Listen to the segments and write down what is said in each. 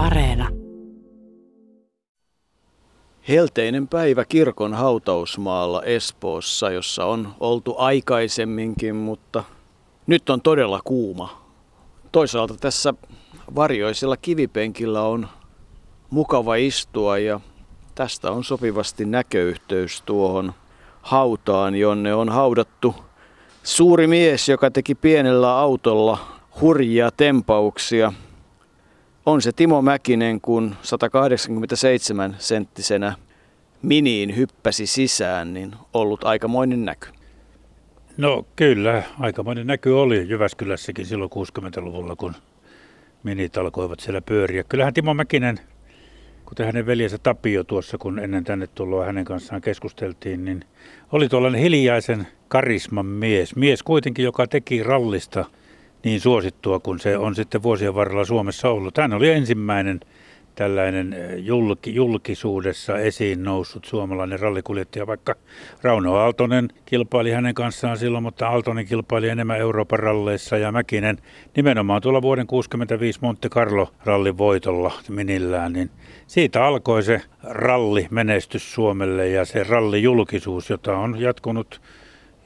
Areena. Helteinen päivä kirkon hautausmaalla Espoossa, jossa on oltu aikaisemminkin, mutta nyt on todella kuuma. Toisaalta tässä varjoisella kivipenkillä on mukava istua ja tästä on sopivasti näköyhteys tuohon hautaan, jonne on haudattu suuri mies, joka teki pienellä autolla hurjia tempauksia. On se Timo Mäkinen, kun 187 senttisenä miniin hyppäsi sisään, niin ollut aikamoinen näky. No kyllä, aikamoinen näky oli Jyväskylässäkin silloin 60-luvulla, kun minit alkoivat siellä pyöriä. Kyllähän Timo Mäkinen, kuten hänen veljensä Tapio tuossa, kun ennen tänne tuloa hänen kanssaan keskusteltiin, niin oli tuollainen hiljaisen karisman mies. Mies kuitenkin, joka teki rallista niin suosittua kuin se on sitten vuosien varrella Suomessa ollut. Hän oli ensimmäinen tällainen eh, julki, julkisuudessa esiin noussut suomalainen rallikuljettaja, vaikka Rauno Aaltonen kilpaili hänen kanssaan silloin, mutta Aaltonen kilpaili enemmän Euroopan ralleissa ja Mäkinen nimenomaan tuolla vuoden 65 Monte Carlo rallin voitolla minillään, niin siitä alkoi se ralli menestys Suomelle ja se rallijulkisuus, jota on jatkunut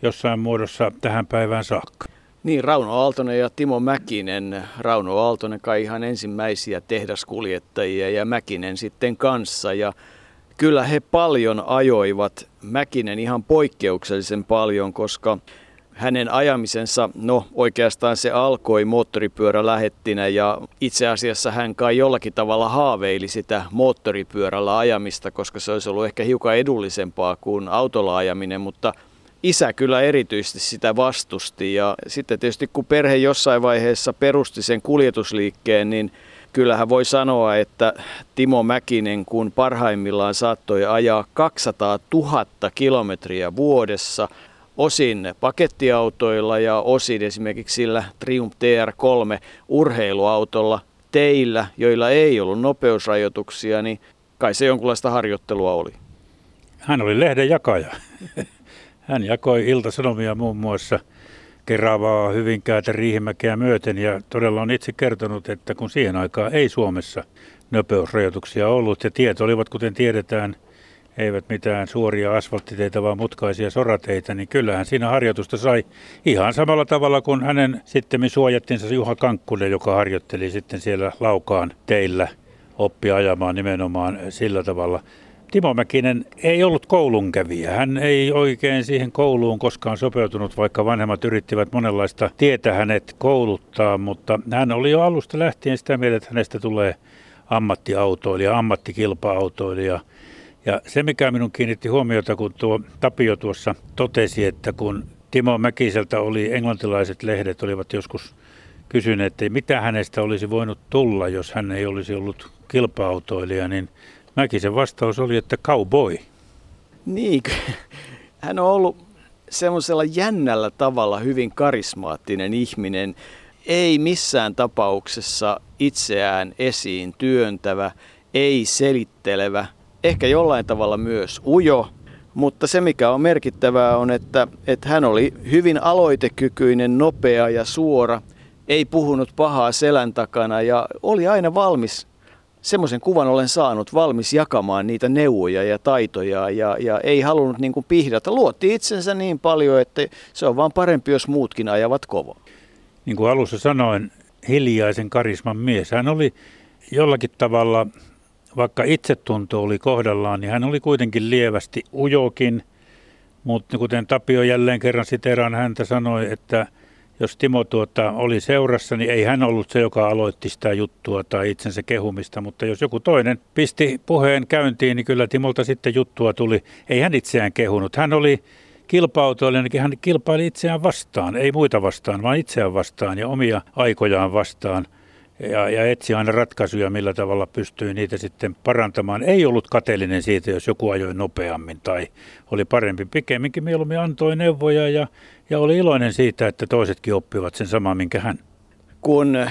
jossain muodossa tähän päivään saakka. Niin, Rauno Aaltonen ja Timo Mäkinen. Rauno Aaltonen kai ihan ensimmäisiä tehdaskuljettajia ja Mäkinen sitten kanssa. Ja kyllä he paljon ajoivat, Mäkinen ihan poikkeuksellisen paljon, koska hänen ajamisensa, no oikeastaan se alkoi moottoripyörä lähettinä ja itse asiassa hän kai jollakin tavalla haaveili sitä moottoripyörällä ajamista, koska se olisi ollut ehkä hiukan edullisempaa kuin autolla ajaminen, mutta isä kyllä erityisesti sitä vastusti ja sitten tietysti kun perhe jossain vaiheessa perusti sen kuljetusliikkeen, niin kyllähän voi sanoa, että Timo Mäkinen kun parhaimmillaan saattoi ajaa 200 000 kilometriä vuodessa, osin pakettiautoilla ja osin esimerkiksi sillä Triumph TR3 urheiluautolla teillä, joilla ei ollut nopeusrajoituksia, niin kai se jonkunlaista harjoittelua oli. Hän oli lehden jakaja. Hän jakoi iltasanomia muun muassa Keravaa, Hyvinkäätä, Riihimäkeä myöten ja todella on itse kertonut, että kun siihen aikaan ei Suomessa nopeusrajoituksia ollut ja tiet olivat, kuten tiedetään, eivät mitään suoria asfalttiteitä, vaan mutkaisia sorateitä, niin kyllähän siinä harjoitusta sai ihan samalla tavalla kuin hänen sitten suojattinsa Juha Kankkunen, joka harjoitteli sitten siellä Laukaan teillä oppi ajamaan nimenomaan sillä tavalla. Timo Mäkinen ei ollut koulunkävijä. Hän ei oikein siihen kouluun koskaan sopeutunut, vaikka vanhemmat yrittivät monenlaista tietä hänet kouluttaa, mutta hän oli jo alusta lähtien sitä mieltä, että hänestä tulee ammattiautoilija, ammattikilpa-autoilija. Ja se, mikä minun kiinnitti huomiota, kun tuo Tapio tuossa totesi, että kun Timo Mäkiseltä oli, englantilaiset lehdet olivat joskus kysyneet, että mitä hänestä olisi voinut tulla, jos hän ei olisi ollut kilpa-autoilija, niin Mäkisen vastaus oli, että cowboy. Niin, hän on ollut semmoisella jännällä tavalla hyvin karismaattinen ihminen. Ei missään tapauksessa itseään esiin työntävä, ei selittelevä, ehkä jollain tavalla myös ujo, mutta se mikä on merkittävää on, että, että hän oli hyvin aloitekykyinen, nopea ja suora, ei puhunut pahaa selän takana ja oli aina valmis semmoisen kuvan olen saanut valmis jakamaan niitä neuvoja ja taitoja ja, ja ei halunnut niin kuin pihdata. Luotti itsensä niin paljon, että se on vaan parempi, jos muutkin ajavat kovaa. Niin kuin alussa sanoin, hiljaisen karisman mies. Hän oli jollakin tavalla, vaikka itsetunto oli kohdallaan, niin hän oli kuitenkin lievästi ujokin. Mutta kuten Tapio jälleen kerran siteraan häntä sanoi, että – jos Timo tuota, oli seurassa, niin ei hän ollut se, joka aloitti sitä juttua tai itsensä kehumista, mutta jos joku toinen pisti puheen käyntiin, niin kyllä Timolta sitten juttua tuli. Ei hän itseään kehunut. Hän oli kilpa-autoilijan, hän kilpaili itseään vastaan, ei muita vastaan, vaan itseään vastaan ja omia aikojaan vastaan ja, ja etsi aina ratkaisuja, millä tavalla pystyy niitä sitten parantamaan. Ei ollut kateellinen siitä, jos joku ajoi nopeammin tai oli parempi. Pikemminkin mieluummin antoi neuvoja ja, ja oli iloinen siitä, että toisetkin oppivat sen samaa, minkä hän. Kun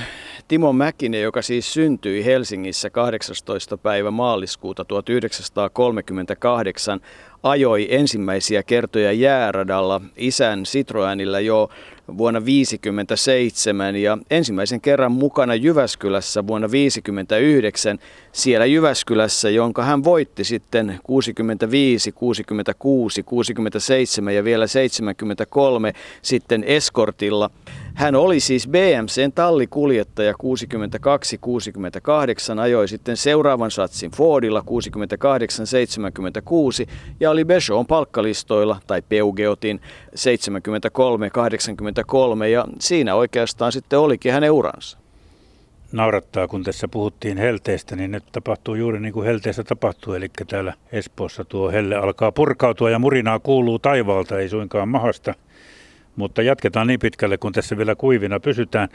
Timo Mäkinen, joka siis syntyi Helsingissä 18. päivä maaliskuuta 1938, ajoi ensimmäisiä kertoja jääradalla isän Citroenillä jo vuonna 1957 ja ensimmäisen kerran mukana Jyväskylässä vuonna 1959 siellä Jyväskylässä, jonka hän voitti sitten 65, 66, 67 ja vielä 73 sitten Eskortilla. Hän oli siis BMCn tallikuljettaja 62-68, ajoi sitten seuraavan satsin Fordilla 68-76 ja oli Peugeotin palkkalistoilla tai Peugeotin 73-83 ja siinä oikeastaan sitten olikin hänen uransa naurattaa, kun tässä puhuttiin helteestä, niin nyt tapahtuu juuri niin kuin helteessä tapahtuu. Eli täällä Espoossa tuo helle alkaa purkautua ja murinaa kuuluu taivaalta, ei suinkaan mahasta. Mutta jatketaan niin pitkälle, kun tässä vielä kuivina pysytään.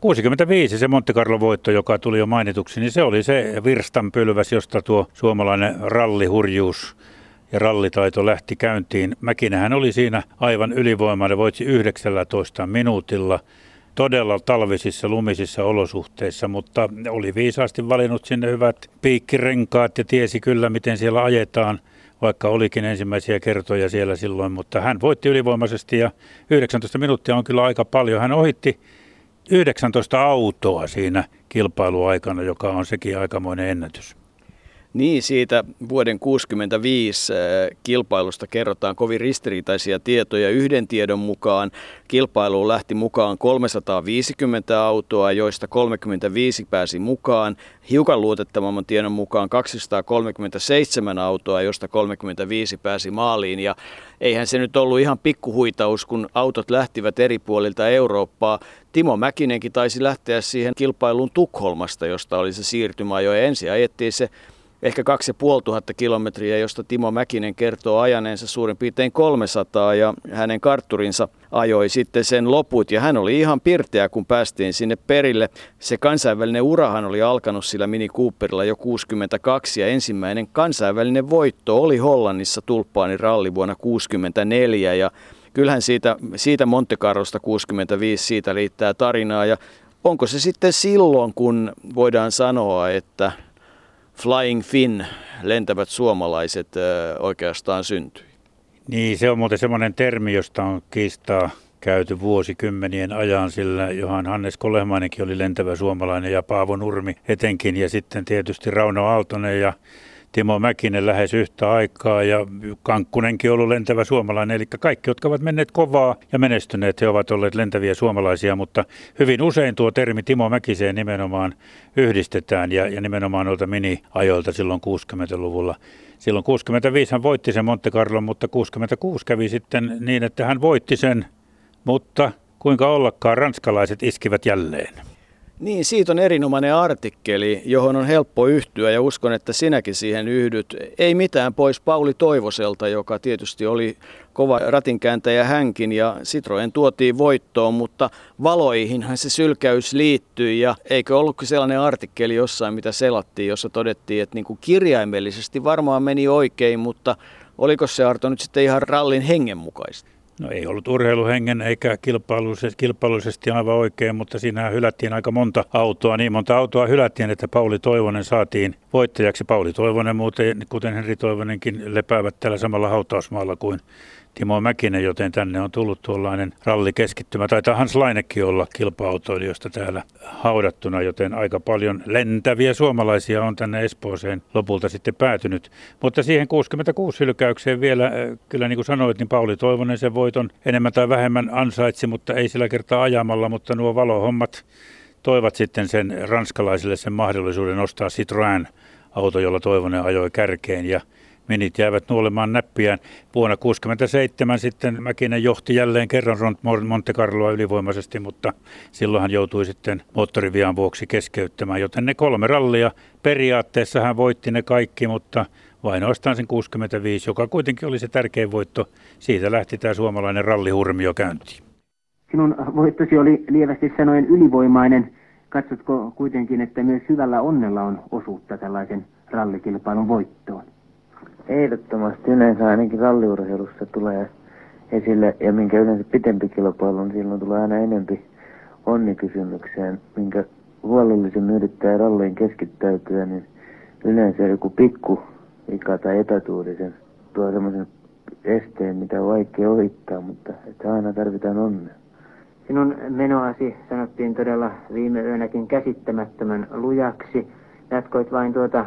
65 se Monte Carlo voitto, joka tuli jo mainituksi, niin se oli se virstanpylväs, josta tuo suomalainen rallihurjuus ja rallitaito lähti käyntiin. Mäkinähän oli siinä aivan ylivoimainen, voitsi 19 minuutilla todella talvisissa lumisissa olosuhteissa, mutta oli viisaasti valinnut sinne hyvät piikkirenkaat ja tiesi kyllä, miten siellä ajetaan, vaikka olikin ensimmäisiä kertoja siellä silloin, mutta hän voitti ylivoimaisesti ja 19 minuuttia on kyllä aika paljon. Hän ohitti 19 autoa siinä kilpailuaikana, joka on sekin aikamoinen ennätys. Niin, siitä vuoden 65 äh, kilpailusta kerrotaan kovin ristiriitaisia tietoja. Yhden tiedon mukaan kilpailuun lähti mukaan 350 autoa, joista 35 pääsi mukaan. Hiukan luotettavamman tiedon mukaan 237 autoa, joista 35 pääsi maaliin. Ja eihän se nyt ollut ihan pikkuhuitaus, kun autot lähtivät eri puolilta Eurooppaa. Timo Mäkinenkin taisi lähteä siihen kilpailuun Tukholmasta, josta oli se siirtymä jo ensin ajettiin se ehkä 2500 kilometriä, josta Timo Mäkinen kertoo ajaneensa suurin piirtein 300 ja hänen kartturinsa ajoi sitten sen loput. Ja hän oli ihan pirteä, kun päästiin sinne perille. Se kansainvälinen urahan oli alkanut sillä Mini Cooperilla jo 62 ja ensimmäinen kansainvälinen voitto oli Hollannissa Tulppaanin ralli vuonna 64 ja kyllähän siitä, siitä Monte Carlosta 65 siitä riittää tarinaa. Ja onko se sitten silloin, kun voidaan sanoa, että Flying Fin, lentävät suomalaiset, oikeastaan syntyi. Niin, se on muuten semmoinen termi, josta on kiistaa käyty vuosikymmenien ajan, sillä Johan Hannes Kolehmainenkin oli lentävä suomalainen ja Paavo Nurmi etenkin ja sitten tietysti Rauno Aaltonen ja Timo Mäkinen lähes yhtä aikaa ja Kankkunenkin ollut lentävä suomalainen. Eli kaikki, jotka ovat menneet kovaa ja menestyneet, he ovat olleet lentäviä suomalaisia, mutta hyvin usein tuo termi Timo Mäkiseen nimenomaan yhdistetään ja, ja nimenomaan noilta mini-ajoilta silloin 60-luvulla. Silloin 65 hän voitti sen Monte Carlo, mutta 66 kävi sitten niin, että hän voitti sen, mutta kuinka ollakaan ranskalaiset iskivät jälleen. Niin, siitä on erinomainen artikkeli, johon on helppo yhtyä ja uskon, että sinäkin siihen yhdyt. Ei mitään pois Pauli Toivoselta, joka tietysti oli kova ratinkääntäjä hänkin ja Citroen tuotiin voittoon, mutta valoihinhan se sylkäys liittyi ja eikö ollutkin sellainen artikkeli jossain, mitä selattiin, jossa todettiin, että niin kuin kirjaimellisesti varmaan meni oikein, mutta oliko se Arto nyt sitten ihan rallin hengen mukaista? No ei ollut urheiluhengen eikä kilpailullisesti, kilpailullisesti aivan oikein, mutta siinä hylättiin aika monta autoa. Niin monta autoa hylättiin, että Pauli Toivonen saatiin voittajaksi. Pauli Toivonen muuten, kuten Henri Toivonenkin, lepäävät tällä samalla hautausmaalla kuin Timo Mäkinen, joten tänne on tullut tuollainen rallikeskittymä. Taitaa Hans Lainekin olla kilpa-autoilijoista täällä haudattuna, joten aika paljon lentäviä suomalaisia on tänne Espooseen lopulta sitten päätynyt. Mutta siihen 66 hylkäykseen vielä, äh, kyllä niin kuin sanoit, niin Pauli Toivonen sen voiton enemmän tai vähemmän ansaitsi, mutta ei sillä kertaa ajamalla, mutta nuo valohommat toivat sitten sen ranskalaisille sen mahdollisuuden ostaa Citroën auto, jolla Toivonen ajoi kärkeen ja minit jäivät nuolemaan näppiään. Vuonna 1967 sitten Mäkinen johti jälleen kerran Monte Carloa ylivoimaisesti, mutta silloin hän joutui sitten moottorivian vuoksi keskeyttämään, joten ne kolme rallia periaatteessa hän voitti ne kaikki, mutta vain ainoastaan sen 65, joka kuitenkin oli se tärkein voitto. Siitä lähti tämä suomalainen rallihurmio käyntiin. Sinun voittosi oli lievästi sanoen ylivoimainen. Katsotko kuitenkin, että myös hyvällä onnella on osuutta tällaisen rallikilpailun voittoon? Ehdottomasti yleensä ainakin ralliurheilussa tulee esille, ja minkä yleensä pitempi kilpailu on, silloin tulee aina enempi onnikysymykseen, minkä huolellisemmin yrittää ralliin keskittäytyä, niin yleensä joku pikku vika tai epätuuri sen tuo semmoisen esteen, mitä on vaikea ohittaa, mutta että aina tarvitaan onnea. Sinun menoasi sanottiin todella viime yönäkin käsittämättömän lujaksi. Jatkoit vain tuota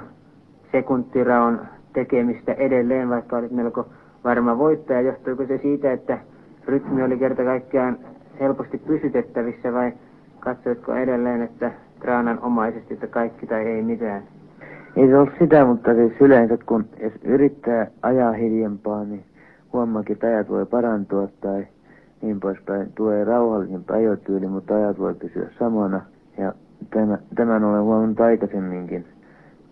sekuntiraon tekemistä edelleen, vaikka olit melko varma voittaja. Johtuiko se siitä, että rytmi oli kerta kaikkiaan helposti pysytettävissä vai katsoitko edelleen, että omaisesti, että kaikki tai ei mitään? Ei se ollut sitä, mutta siis yleensä kun jos yrittää ajaa hiljempaa, niin huomaakin, että ajat voi parantua tai niin poispäin. Tulee rauhallisempi ajotyyli, mutta ajat voi pysyä samana. Ja tämä, tämän olen huomannut aikaisemminkin.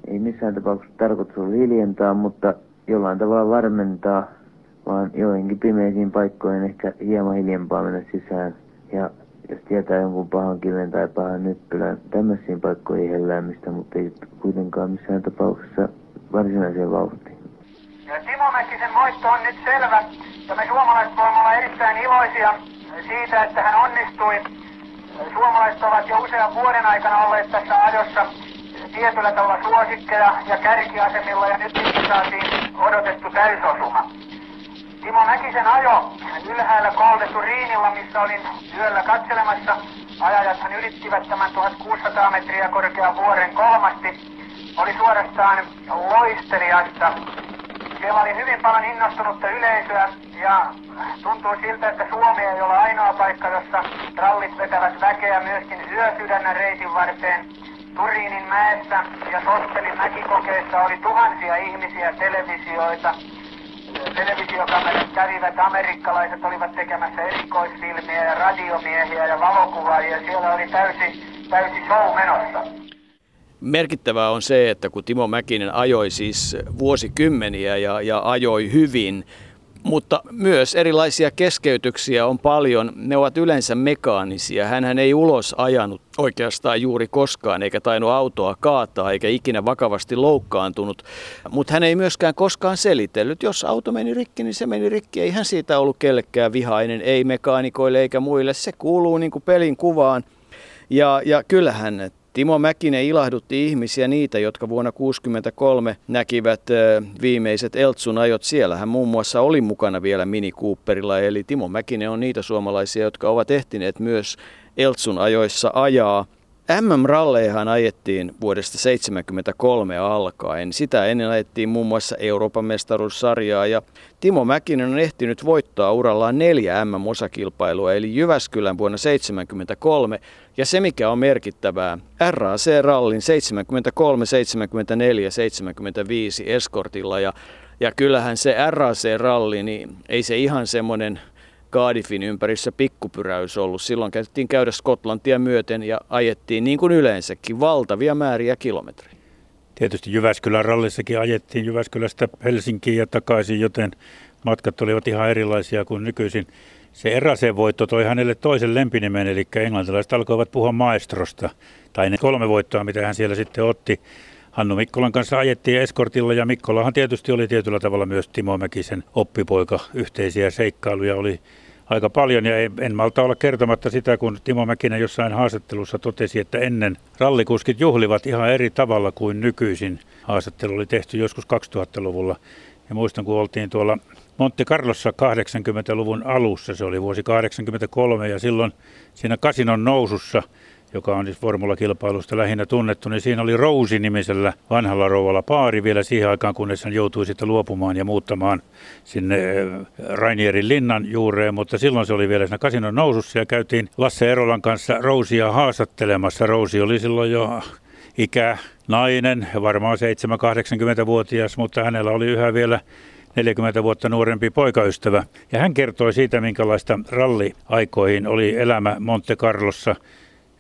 Ei missään tapauksessa tarkoitus ollut hiljentää, mutta jollain tavalla varmentaa, vaan joihinkin pimeisiin paikkoihin ehkä hieman hiljempaa mennä sisään. Ja jos tietää jonkun pahan kiven tai pahan nyppylän, tämmöisiin paikkoihin helläämistä, mutta ei kuitenkaan missään tapauksessa varsinaiseen vauhtiin. Ja Timo Mäkisen voitto on nyt selvä, ja me suomalaiset voimme olla erittäin iloisia siitä, että hän onnistui. Suomalaiset ovat jo usean vuoden aikana olleet tässä ajossa tietyllä tavalla suosikkeja ja kärkiasemilla, ja nyt saatiin odotettu täysosuma. Timo Mäkisen ajo ylhäällä koulutettu Riinilla, missä olin yöllä katselemassa. Ajajathan ylittivät tämän 1600 metriä korkean vuoren kolmasti. Oli suorastaan loistelijasta. Siellä oli hyvin paljon innostunutta yleisöä ja tuntuu siltä, että Suomi ei ole ainoa paikka, jossa rallit vetävät väkeä myöskin yösydännän reitin varteen. Turiinin mäessä ja Sostelin mäkikokeessa oli tuhansia ihmisiä, televisioita, televisiokamerat kävivät, amerikkalaiset olivat tekemässä erikoisfilmiä ja radiomiehiä ja valokuvaajia. Siellä oli täysi, täysi show menossa. Merkittävää on se, että kun Timo Mäkinen ajoi siis vuosikymmeniä ja, ja ajoi hyvin, mutta myös erilaisia keskeytyksiä on paljon. Ne ovat yleensä mekaanisia. Hän ei ulos ajanut oikeastaan juuri koskaan, eikä tainnut autoa kaataa, eikä ikinä vakavasti loukkaantunut. Mutta hän ei myöskään koskaan selitellyt. Jos auto meni rikki, niin se meni rikki. Ei hän siitä ollut kellekään vihainen, ei mekaanikoille eikä muille. Se kuuluu niin kuin pelin kuvaan. Ja, ja kyllähän Timo Mäkinen ilahdutti ihmisiä niitä, jotka vuonna 1963 näkivät viimeiset Eltsun ajot. Siellä hän muun muassa oli mukana vielä Mini Cooperilla, eli Timo Mäkinen on niitä suomalaisia, jotka ovat ehtineet myös Eltsun ajoissa ajaa. MM-ralleihan ajettiin vuodesta 1973 alkaen. Sitä ennen ajettiin muun muassa Euroopan mestaruussarjaa ja Timo Mäkinen on ehtinyt voittaa urallaan neljä MM-osakilpailua eli Jyväskylän vuonna 1973 ja se mikä on merkittävää, RAC-rallin 73, 74, 75 eskortilla ja, ja kyllähän se RAC-ralli, niin ei se ihan semmoinen Cardiffin ympärissä pikkupyräys ollut. Silloin käytettiin käydä Skotlantia myöten ja ajettiin niin kuin yleensäkin valtavia määriä kilometrejä. Tietysti Jyväskylän rallissakin ajettiin Jyväskylästä Helsinkiin ja takaisin, joten matkat olivat ihan erilaisia kuin nykyisin. Se eräseen voitto toi hänelle toisen lempinimen, eli englantilaiset alkoivat puhua maestrosta, tai ne kolme voittoa, mitä hän siellä sitten otti. Hannu Mikkolan kanssa ajettiin eskortilla ja Mikkolahan tietysti oli tietyllä tavalla myös Timo Mäkisen oppipoika. Yhteisiä seikkailuja oli aika paljon ja en malta olla kertomatta sitä, kun Timo Mäkinen jossain haastattelussa totesi, että ennen rallikuskit juhlivat ihan eri tavalla kuin nykyisin. Haastattelu oli tehty joskus 2000-luvulla ja muistan, kun oltiin tuolla Monte Carlossa 80-luvun alussa, se oli vuosi 83 ja silloin siinä kasinon nousussa – joka on siis formulakilpailusta lähinnä tunnettu, niin siinä oli Rousi-nimisellä vanhalla rouvalla paari vielä siihen aikaan, kunnes hän joutui sitten luopumaan ja muuttamaan sinne eh, Rainierin linnan juureen, mutta silloin se oli vielä siinä kasinon nousussa ja käytiin Lasse Erolan kanssa Rousia haastattelemassa. Rousi oli silloin jo ikä nainen, varmaan 7-80-vuotias, mutta hänellä oli yhä vielä 40 vuotta nuorempi poikaystävä. Ja hän kertoi siitä, minkälaista ralliaikoihin oli elämä Monte Carlossa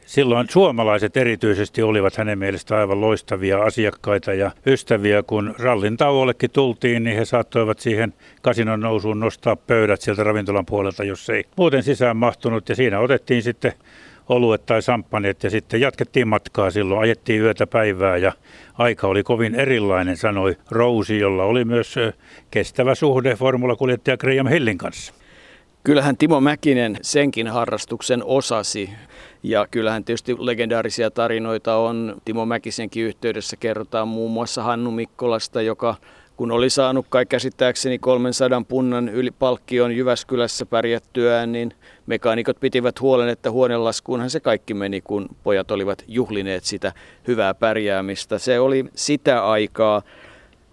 Silloin suomalaiset erityisesti olivat hänen mielestä aivan loistavia asiakkaita ja ystäviä. Kun rallin tauollekin tultiin, niin he saattoivat siihen kasinon nousuun nostaa pöydät sieltä ravintolan puolelta, jos ei muuten sisään mahtunut. Ja siinä otettiin sitten oluet tai samppaneet ja sitten jatkettiin matkaa silloin. Ajettiin yötä päivää ja aika oli kovin erilainen, sanoi Rousi, jolla oli myös kestävä suhde formulakuljettaja Graham Hillin kanssa. Kyllähän Timo Mäkinen senkin harrastuksen osasi. Ja kyllähän tietysti legendaarisia tarinoita on. Timo Mäkisenkin yhteydessä kerrotaan muun muassa Hannu Mikkolasta, joka kun oli saanut kai käsittääkseni 300 punnan yli palkkion Jyväskylässä pärjättyään, niin mekaanikot pitivät huolen, että huonelaskuunhan se kaikki meni, kun pojat olivat juhlineet sitä hyvää pärjäämistä. Se oli sitä aikaa.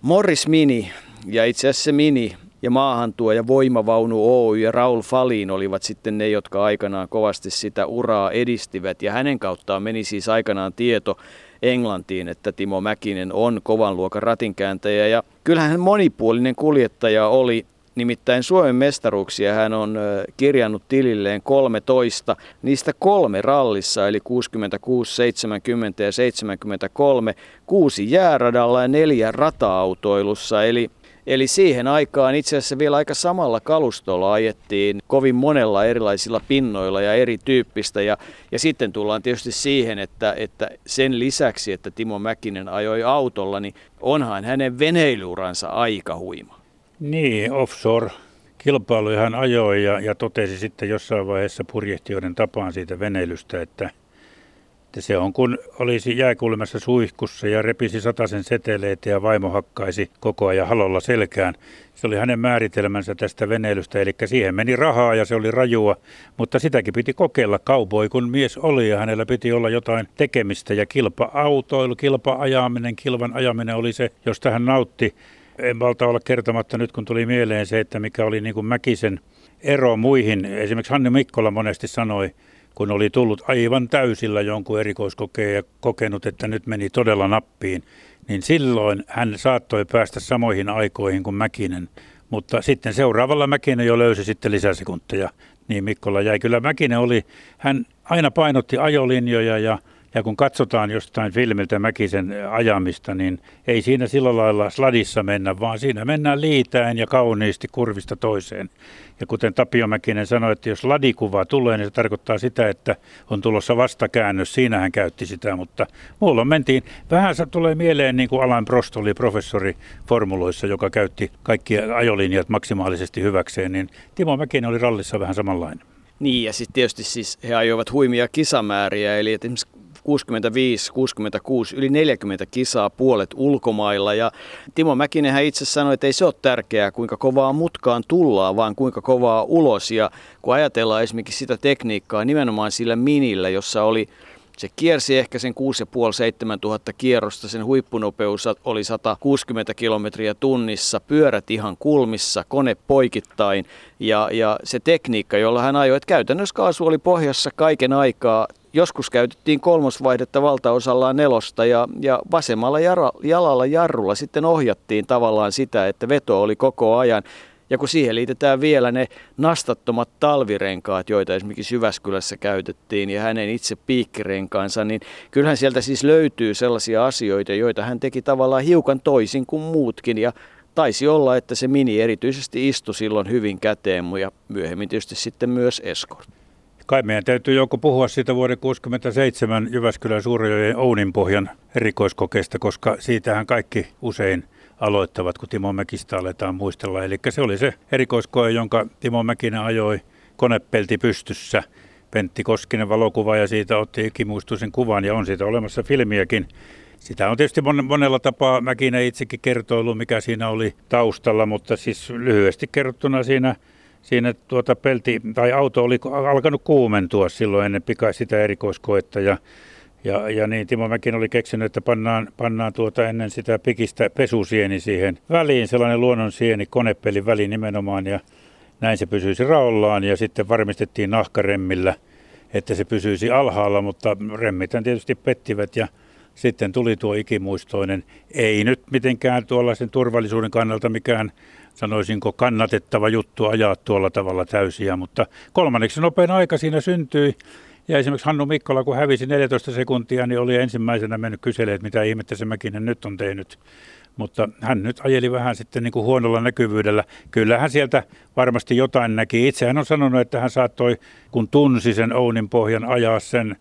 Morris Mini ja itse asiassa se Mini ja maahantuo ja voimavaunu Oy ja Raul Falin olivat sitten ne, jotka aikanaan kovasti sitä uraa edistivät. Ja hänen kauttaan meni siis aikanaan tieto Englantiin, että Timo Mäkinen on kovan luokan ratinkääntäjä. Ja kyllähän hän monipuolinen kuljettaja oli, Nimittäin Suomen mestaruuksia hän on kirjannut tililleen 13, niistä kolme rallissa, eli 66, 70 ja 73, kuusi jääradalla ja neljä rata-autoilussa, eli Eli siihen aikaan itse asiassa vielä aika samalla kalustolla ajettiin kovin monella erilaisilla pinnoilla ja erityyppistä. Ja, ja sitten tullaan tietysti siihen, että, että sen lisäksi, että Timo Mäkinen ajoi autolla, niin onhan hänen veneiluransa aika huima. Niin, offshore kilpailuja hän ajoi ja, ja totesi sitten jossain vaiheessa purjehtijoiden tapaan siitä veneilystä, että se on kun olisi jääkulmassa suihkussa ja repisi sataisen seteleitä ja vaimo hakkaisi koko ajan halolla selkään. Se oli hänen määritelmänsä tästä veneilystä, eli siihen meni rahaa ja se oli rajua, mutta sitäkin piti kokeilla kaupoi, kun mies oli ja hänellä piti olla jotain tekemistä ja kilpa-autoilu, kilpa-ajaminen, kilvan ajaminen oli se, josta hän nautti. En valta olla kertomatta nyt, kun tuli mieleen se, että mikä oli niin kuin Mäkisen ero muihin. Esimerkiksi Hanni Mikkola monesti sanoi, kun oli tullut aivan täysillä jonkun erikoiskokeen ja kokenut, että nyt meni todella nappiin, niin silloin hän saattoi päästä samoihin aikoihin kuin Mäkinen. Mutta sitten seuraavalla Mäkinen jo löysi sitten lisäsekunteja. Niin Mikkola jäi. Kyllä Mäkinen oli, hän aina painotti ajolinjoja ja ja kun katsotaan jostain filmiltä Mäkisen ajamista, niin ei siinä sillä lailla sladissa mennä, vaan siinä mennään liitäen ja kauniisti kurvista toiseen. Ja kuten Tapio Mäkinen sanoi, että jos ladikuva tulee, niin se tarkoittaa sitä, että on tulossa vastakäännös. Siinä hän käytti sitä, mutta mulla mentiin. Vähän se tulee mieleen niin kuin Alan Prost oli professori formuloissa, joka käytti kaikki ajolinjat maksimaalisesti hyväkseen, niin Timo Mäkinen oli rallissa vähän samanlainen. Niin, ja sitten tietysti siis he ajoivat huimia kisamääriä, eli esimerkiksi 65, 66, yli 40 kisaa, puolet ulkomailla. Ja Timo Mäkinen hän itse sanoi, että ei se ole tärkeää, kuinka kovaa mutkaan tullaan, vaan kuinka kovaa ulos. Ja kun ajatellaan esimerkiksi sitä tekniikkaa nimenomaan sillä minillä, jossa oli se kiersi ehkä sen 6,5-7 tuhatta kierrosta, sen huippunopeus oli 160 kilometriä tunnissa, pyörät ihan kulmissa, kone poikittain ja, ja se tekniikka, jolla hän ajoi, että käytännössä kaasu oli pohjassa kaiken aikaa, Joskus käytettiin kolmosvaihdetta valtaosallaan nelosta ja, ja vasemmalla jara, jalalla jarrulla sitten ohjattiin tavallaan sitä, että veto oli koko ajan. Ja kun siihen liitetään vielä ne nastattomat talvirenkaat, joita esimerkiksi Jyväskylässä käytettiin ja hänen itse piikkirenkaansa, niin kyllähän sieltä siis löytyy sellaisia asioita, joita hän teki tavallaan hiukan toisin kuin muutkin. Ja taisi olla, että se mini erityisesti istui silloin hyvin käteen ja myöhemmin tietysti sitten myös Escort. Kai meidän täytyy joko puhua siitä vuoden 67 Jyväskylän Suurjojen Ouninpohjan erikoiskokeesta, koska siitähän kaikki usein aloittavat, kun Timo Mäkistä aletaan muistella. Eli se oli se erikoiskoe, jonka Timo Mäkinen ajoi konepelti pystyssä. Pentti Koskinen valokuva ja siitä otti ikimuistuisen kuvan ja on siitä olemassa filmiäkin. Sitä on tietysti monella tapaa Mäkinen itsekin kertoilu, mikä siinä oli taustalla, mutta siis lyhyesti kerrottuna siinä siinä tuota pelti, tai auto oli alkanut kuumentua silloin ennen pika sitä erikoiskoetta ja, ja, ja niin Timo Mäkin oli keksinyt, että pannaan, pannaan tuota ennen sitä pikistä pesusieni siihen väliin, sellainen luonnon sieni konepelin väliin nimenomaan ja näin se pysyisi raollaan. Ja sitten varmistettiin nahkaremmillä, että se pysyisi alhaalla, mutta remmitän tietysti pettivät. Ja sitten tuli tuo ikimuistoinen, ei nyt mitenkään tuollaisen turvallisuuden kannalta mikään sanoisinko kannatettava juttu ajaa tuolla tavalla täysiä, mutta kolmanneksi nopein aika siinä syntyi. Ja esimerkiksi Hannu Mikkola, kun hävisi 14 sekuntia, niin oli ensimmäisenä mennyt kyselemään, että mitä ihmettä se Mäkinen nyt on tehnyt. Mutta hän nyt ajeli vähän sitten niin kuin huonolla näkyvyydellä. Kyllähän sieltä varmasti jotain näki. Itse hän on sanonut, että hän saattoi, kun tunsi sen Ounin pohjan, ajaa sen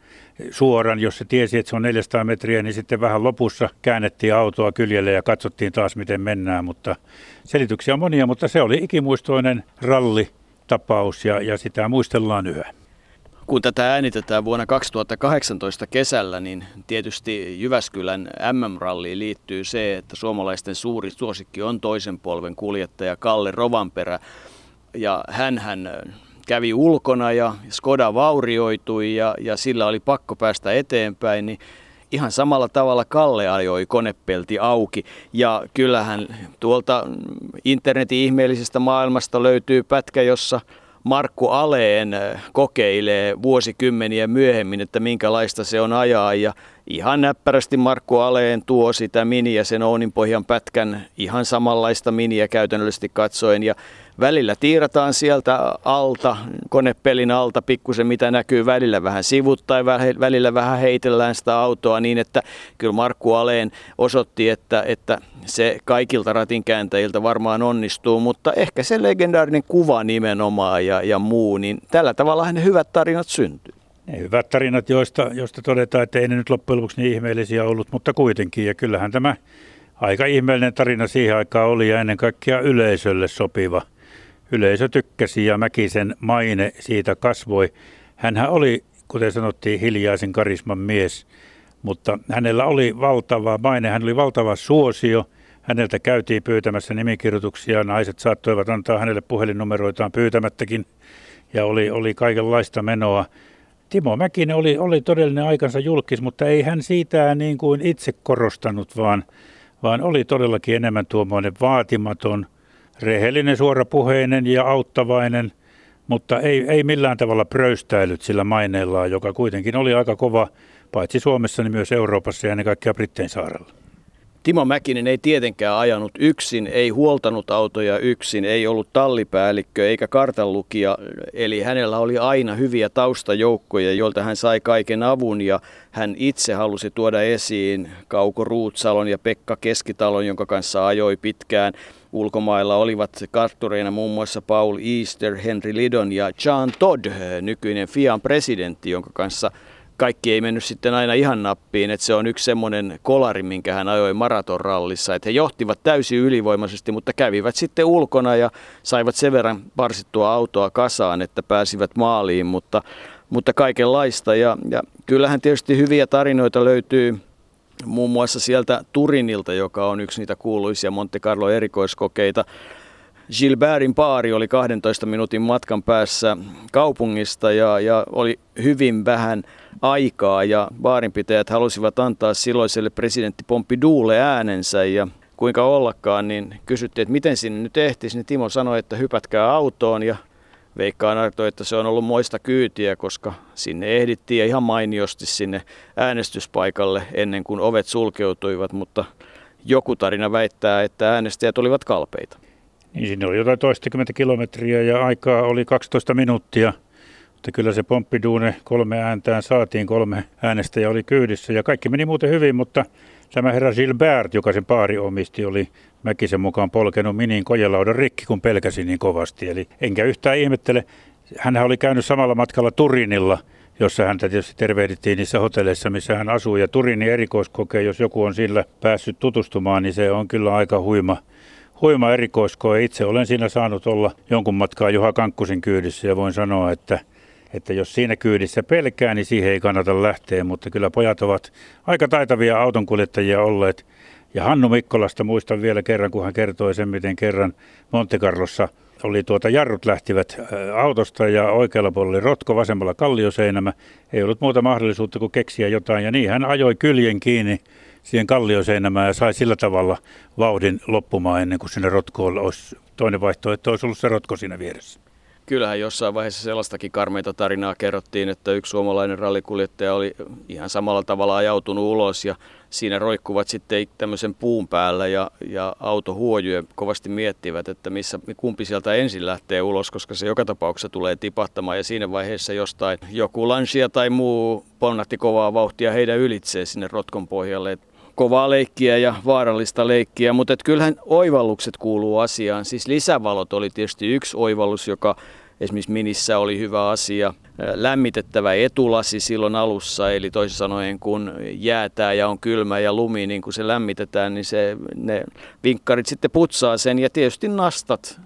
suoran, jos se tiesi, että se on 400 metriä, niin sitten vähän lopussa käännettiin autoa kyljelle ja katsottiin taas, miten mennään. Mutta selityksiä on monia, mutta se oli ikimuistoinen rallitapaus ja, ja sitä muistellaan yhä. Kun tätä äänitetään vuonna 2018 kesällä, niin tietysti Jyväskylän MM-ralliin liittyy se, että suomalaisten suuri suosikki on toisen polven kuljettaja Kalle Rovanperä. Ja hän kävi ulkona ja Skoda vaurioitui ja, ja sillä oli pakko päästä eteenpäin, niin ihan samalla tavalla Kalle ajoi konepelti auki. Ja kyllähän tuolta internetin ihmeellisestä maailmasta löytyy pätkä, jossa Markku Aleen äh, kokeilee vuosikymmeniä myöhemmin, että minkälaista se on ajaa. Ja ihan näppärästi Markku Aleen tuo sitä miniä, sen Ouninpohjan pätkän, ihan samanlaista miniä käytännöllisesti katsoen. Ja välillä tiirataan sieltä alta, konepelin alta pikkusen mitä näkyy, välillä vähän sivut tai välillä vähän heitellään sitä autoa niin, että kyllä Markku Aleen osoitti, että, että se kaikilta ratinkääntäjiltä varmaan onnistuu, mutta ehkä se legendaarinen kuva nimenomaan ja, ja muu, niin tällä tavalla ne hyvät tarinat syntyy. Ne hyvät tarinat, joista, joista todetaan, että ei ne nyt loppujen lopuksi niin ihmeellisiä ollut, mutta kuitenkin. Ja kyllähän tämä aika ihmeellinen tarina siihen aikaan oli ja ennen kaikkea yleisölle sopiva. Yleisö tykkäsi ja Mäkisen maine siitä kasvoi. Hänhän oli, kuten sanottiin, hiljaisen karisman mies, mutta hänellä oli valtava maine, hän oli valtava suosio. Häneltä käytiin pyytämässä nimikirjoituksia, naiset saattoivat antaa hänelle puhelinnumeroitaan pyytämättäkin ja oli, oli kaikenlaista menoa. Timo Mäkinen oli, oli todellinen aikansa julkis, mutta ei hän siitä niin kuin itse korostanut, vaan, vaan oli todellakin enemmän tuommoinen vaatimaton, rehellinen, suorapuheinen ja auttavainen, mutta ei, ei millään tavalla pröystäilyt sillä maineellaan, joka kuitenkin oli aika kova paitsi Suomessa, niin myös Euroopassa ja ennen kaikkea Brittein saarella. Timo Mäkinen ei tietenkään ajanut yksin, ei huoltanut autoja yksin, ei ollut tallipäällikkö eikä kartanlukija, eli hänellä oli aina hyviä taustajoukkoja, joilta hän sai kaiken avun ja hän itse halusi tuoda esiin Kauko Ruutsalon ja Pekka Keskitalon, jonka kanssa ajoi pitkään. Ulkomailla olivat karttureina muun muassa Paul Easter, Henry Lidon ja John Todd, nykyinen Fian presidentti, jonka kanssa kaikki ei mennyt sitten aina ihan nappiin, että se on yksi semmoinen kolari, minkä hän ajoi maratonrallissa, että he johtivat täysin ylivoimaisesti, mutta kävivät sitten ulkona ja saivat sen verran parsittua autoa kasaan, että pääsivät maaliin, mutta, mutta kaikenlaista. Ja, ja kyllähän tietysti hyviä tarinoita löytyy muun muassa sieltä Turinilta, joka on yksi niitä kuuluisia Monte Carlo erikoiskokeita. Gilbertin paari oli 12 minuutin matkan päässä kaupungista ja, ja oli hyvin vähän aikaa ja baarinpitäjät halusivat antaa silloiselle presidentti Pompidoulle äänensä ja kuinka ollakaan, niin kysyttiin, että miten sinne nyt ehtisi, niin Timo sanoi, että hypätkää autoon ja Veikkaan arvoi, että se on ollut moista kyytiä, koska sinne ehdittiin ja ihan mainiosti sinne äänestyspaikalle ennen kuin ovet sulkeutuivat, mutta joku tarina väittää, että äänestäjät olivat kalpeita. Niin sinne oli jotain toistakymmentä kilometriä ja aikaa oli 12 minuuttia. Mutta kyllä se Pompidoune kolme ääntään saatiin, kolme äänestäjä oli kyydissä ja kaikki meni muuten hyvin, mutta tämä herra Gilbert, joka sen paari omisti, oli Mäkisen mukaan polkenut minin kojelaudan rikki, kun pelkäsi niin kovasti. Eli enkä yhtään ihmettele, hän oli käynyt samalla matkalla Turinilla, jossa häntä tietysti tervehdittiin niissä hotelleissa, missä hän asuu. Ja Turinin erikoiskoke, jos joku on sillä päässyt tutustumaan, niin se on kyllä aika huima huima erikoiskoe. Itse olen siinä saanut olla jonkun matkaa Juha Kankkusin kyydissä ja voin sanoa, että, että jos siinä kyydissä pelkää, niin siihen ei kannata lähteä. Mutta kyllä pojat ovat aika taitavia autonkuljettajia olleet. Ja Hannu Mikkolasta muistan vielä kerran, kun hän kertoi sen, miten kerran Monte Carlossa oli tuota, jarrut lähtivät autosta ja oikealla puolella oli rotko, vasemmalla kallioseinämä. Ei ollut muuta mahdollisuutta kuin keksiä jotain ja niin hän ajoi kyljen kiinni siihen kallioseinämään ja sai sillä tavalla vauhdin loppumaan ennen kuin sinne rotkoon olisi toinen vaihtoehto, olisi ollut se rotko siinä vieressä. Kyllähän jossain vaiheessa sellaistakin karmeita tarinaa kerrottiin, että yksi suomalainen rallikuljettaja oli ihan samalla tavalla ajautunut ulos ja siinä roikkuvat sitten tämmöisen puun päällä ja, ja auto huojui kovasti miettivät, että missä, kumpi sieltä ensin lähtee ulos, koska se joka tapauksessa tulee tipahtamaan ja siinä vaiheessa jostain joku lansia tai muu ponnatti kovaa vauhtia heidän ylitsee sinne rotkon pohjalle kovaa leikkiä ja vaarallista leikkiä, mutta et kyllähän oivallukset kuuluu asiaan. Siis lisävalot oli tietysti yksi oivallus, joka esimerkiksi Minissä oli hyvä asia. Lämmitettävä etulasi silloin alussa, eli toisin sanoen kun jäätää ja on kylmä ja lumi, niin kun se lämmitetään, niin se, ne vinkkarit sitten putsaa sen ja tietysti nastat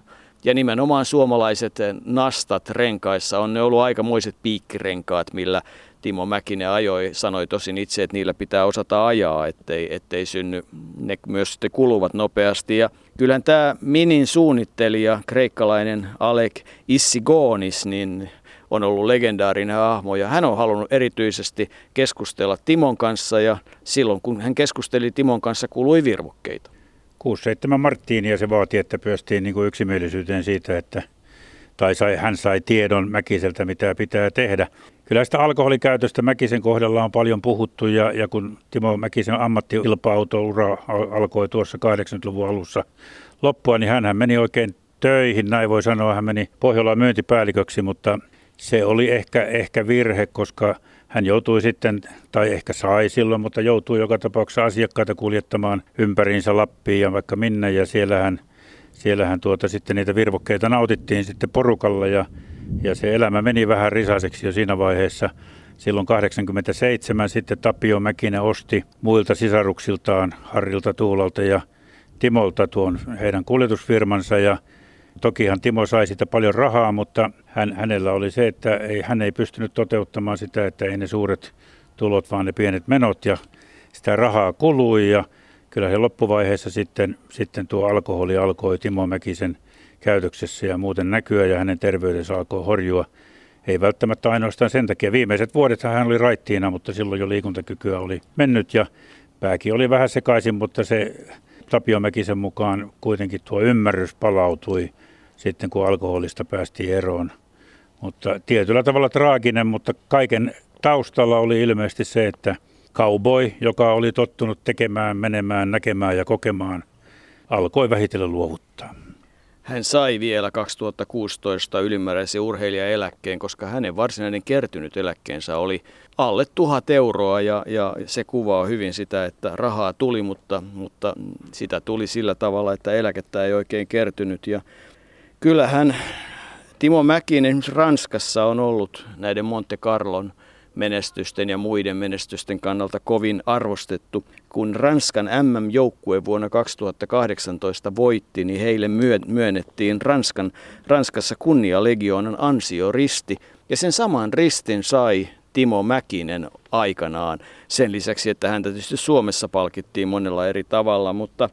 Ja nimenomaan suomalaiset nastat renkaissa. On ne ollut aikamoiset piikkirenkaat, millä Timo Mäkinen ajoi, sanoi tosin itse, että niillä pitää osata ajaa, ettei, ettei synny, ne myös sitten kuluvat nopeasti. Ja kyllähän tämä Minin suunnittelija, kreikkalainen Alek Issigonis, niin on ollut legendaarinen hahmo. Ja hän on halunnut erityisesti keskustella Timon kanssa. Ja silloin kun hän keskusteli Timon kanssa kului virvokkeita. 6-7 Marttiinia se vaati, että pyöstiin niin kuin yksimielisyyteen siitä, että tai sai, hän sai tiedon Mäkiseltä, mitä pitää tehdä. Kyllä sitä alkoholikäytöstä Mäkisen kohdalla on paljon puhuttu ja, ja kun Timo Mäkisen ammatti-ilpa-autoura alkoi tuossa 80-luvun alussa loppua, niin hän meni oikein töihin, näin voi sanoa. Hän meni Pohjolaan myyntipäälliköksi, mutta se oli ehkä, ehkä virhe, koska hän joutui sitten, tai ehkä sai silloin, mutta joutui joka tapauksessa asiakkaita kuljettamaan ympäriinsä Lappiin ja vaikka minne. Ja siellähän, siellähän tuota, sitten niitä virvokkeita nautittiin sitten porukalla ja, ja se elämä meni vähän risaiseksi jo siinä vaiheessa. Silloin 87 sitten Tapio Mäkinen osti muilta sisaruksiltaan Harrilta Tuulalta ja Timolta tuon heidän kuljetusfirmansa ja Tokihan Timo sai sitä paljon rahaa, mutta hän, hänellä oli se, että ei, hän ei pystynyt toteuttamaan sitä, että ei ne suuret tulot, vaan ne pienet menot ja sitä rahaa kului ja kyllä se loppuvaiheessa sitten, sitten tuo alkoholi alkoi Timo Mäkisen käytöksessä ja muuten näkyä ja hänen terveydensä alkoi horjua. Ei välttämättä ainoastaan sen takia. Viimeiset vuodet hän oli raittiina, mutta silloin jo liikuntakykyä oli mennyt ja pääkin oli vähän sekaisin, mutta se Tapio Mäkisen mukaan kuitenkin tuo ymmärrys palautui sitten kun alkoholista päästiin eroon. Mutta tietyllä tavalla traaginen, mutta kaiken taustalla oli ilmeisesti se, että cowboy, joka oli tottunut tekemään, menemään, näkemään ja kokemaan, alkoi vähitellen luovuttaa. Hän sai vielä 2016 ylimääräisen urheilijaeläkkeen, koska hänen varsinainen kertynyt eläkkeensä oli alle tuhat euroa ja, ja se kuvaa hyvin sitä, että rahaa tuli, mutta, mutta sitä tuli sillä tavalla, että eläkettä ei oikein kertynyt ja Kyllähän Timo Mäkinen Ranskassa on ollut näiden Monte Carlon menestysten ja muiden menestysten kannalta kovin arvostettu. Kun Ranskan MM-joukkue vuonna 2018 voitti, niin heille myönnettiin Ranskan, Ranskassa kunnialegionan ansioristi. Ja sen saman ristin sai Timo Mäkinen aikanaan. Sen lisäksi, että häntä tietysti Suomessa palkittiin monella eri tavalla, mutta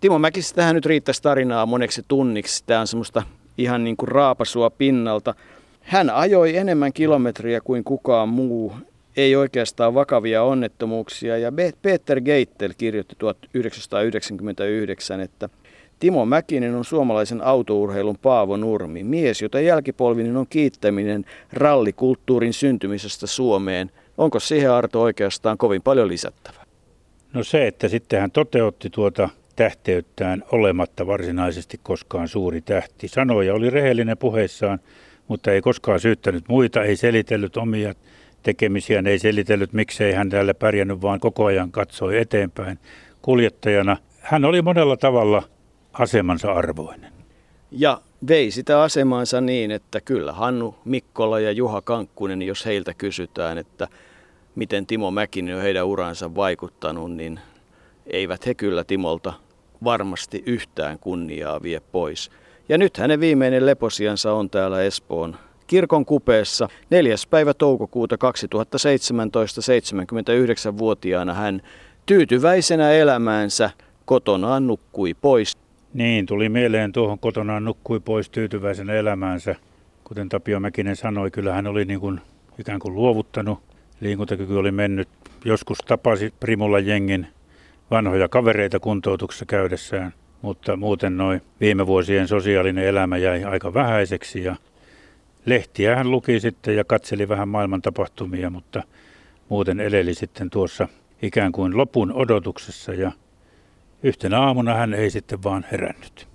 Timo Mäkistä tähän nyt riittäisi tarinaa moneksi tunniksi. Tämä on semmoista ihan niin kuin raapasua pinnalta. Hän ajoi enemmän kilometriä kuin kukaan muu. Ei oikeastaan vakavia onnettomuuksia. Ja Peter Geittel kirjoitti 1999, että Timo Mäkinen on suomalaisen autourheilun Paavo Nurmi, mies, jota jälkipolvinen on kiittäminen rallikulttuurin syntymisestä Suomeen. Onko siihen Arto oikeastaan kovin paljon lisättävää? No se, että sitten hän toteutti tuota tähteyttään olematta varsinaisesti koskaan suuri tähti. Sanoja oli rehellinen puheissaan, mutta ei koskaan syyttänyt muita, ei selitellyt omia tekemisiään, ei selitellyt miksei hän täällä pärjännyt, vaan koko ajan katsoi eteenpäin kuljettajana. Hän oli monella tavalla asemansa arvoinen. Ja vei sitä asemansa niin, että kyllä Hannu Mikkola ja Juha Kankkunen, jos heiltä kysytään, että miten Timo Mäkinen on heidän uransa vaikuttanut, niin eivät he kyllä Timolta varmasti yhtään kunniaa vie pois. Ja nyt hänen viimeinen leposiansa on täällä Espoon kirkon kupeessa. 4. päivä toukokuuta 2017 79-vuotiaana hän tyytyväisenä elämäänsä kotonaan nukkui pois. Niin, tuli mieleen tuohon kotonaan nukkui pois tyytyväisenä elämäänsä. Kuten Tapio Mäkinen sanoi, kyllä hän oli niin kuin ikään kuin luovuttanut. Liikuntakyky oli mennyt. Joskus tapasi Primulla jengin vanhoja kavereita kuntoutuksessa käydessään, mutta muuten noin viime vuosien sosiaalinen elämä jäi aika vähäiseksi ja lehtiä hän luki sitten ja katseli vähän maailman tapahtumia, mutta muuten eleli sitten tuossa ikään kuin lopun odotuksessa ja yhtenä aamuna hän ei sitten vaan herännyt.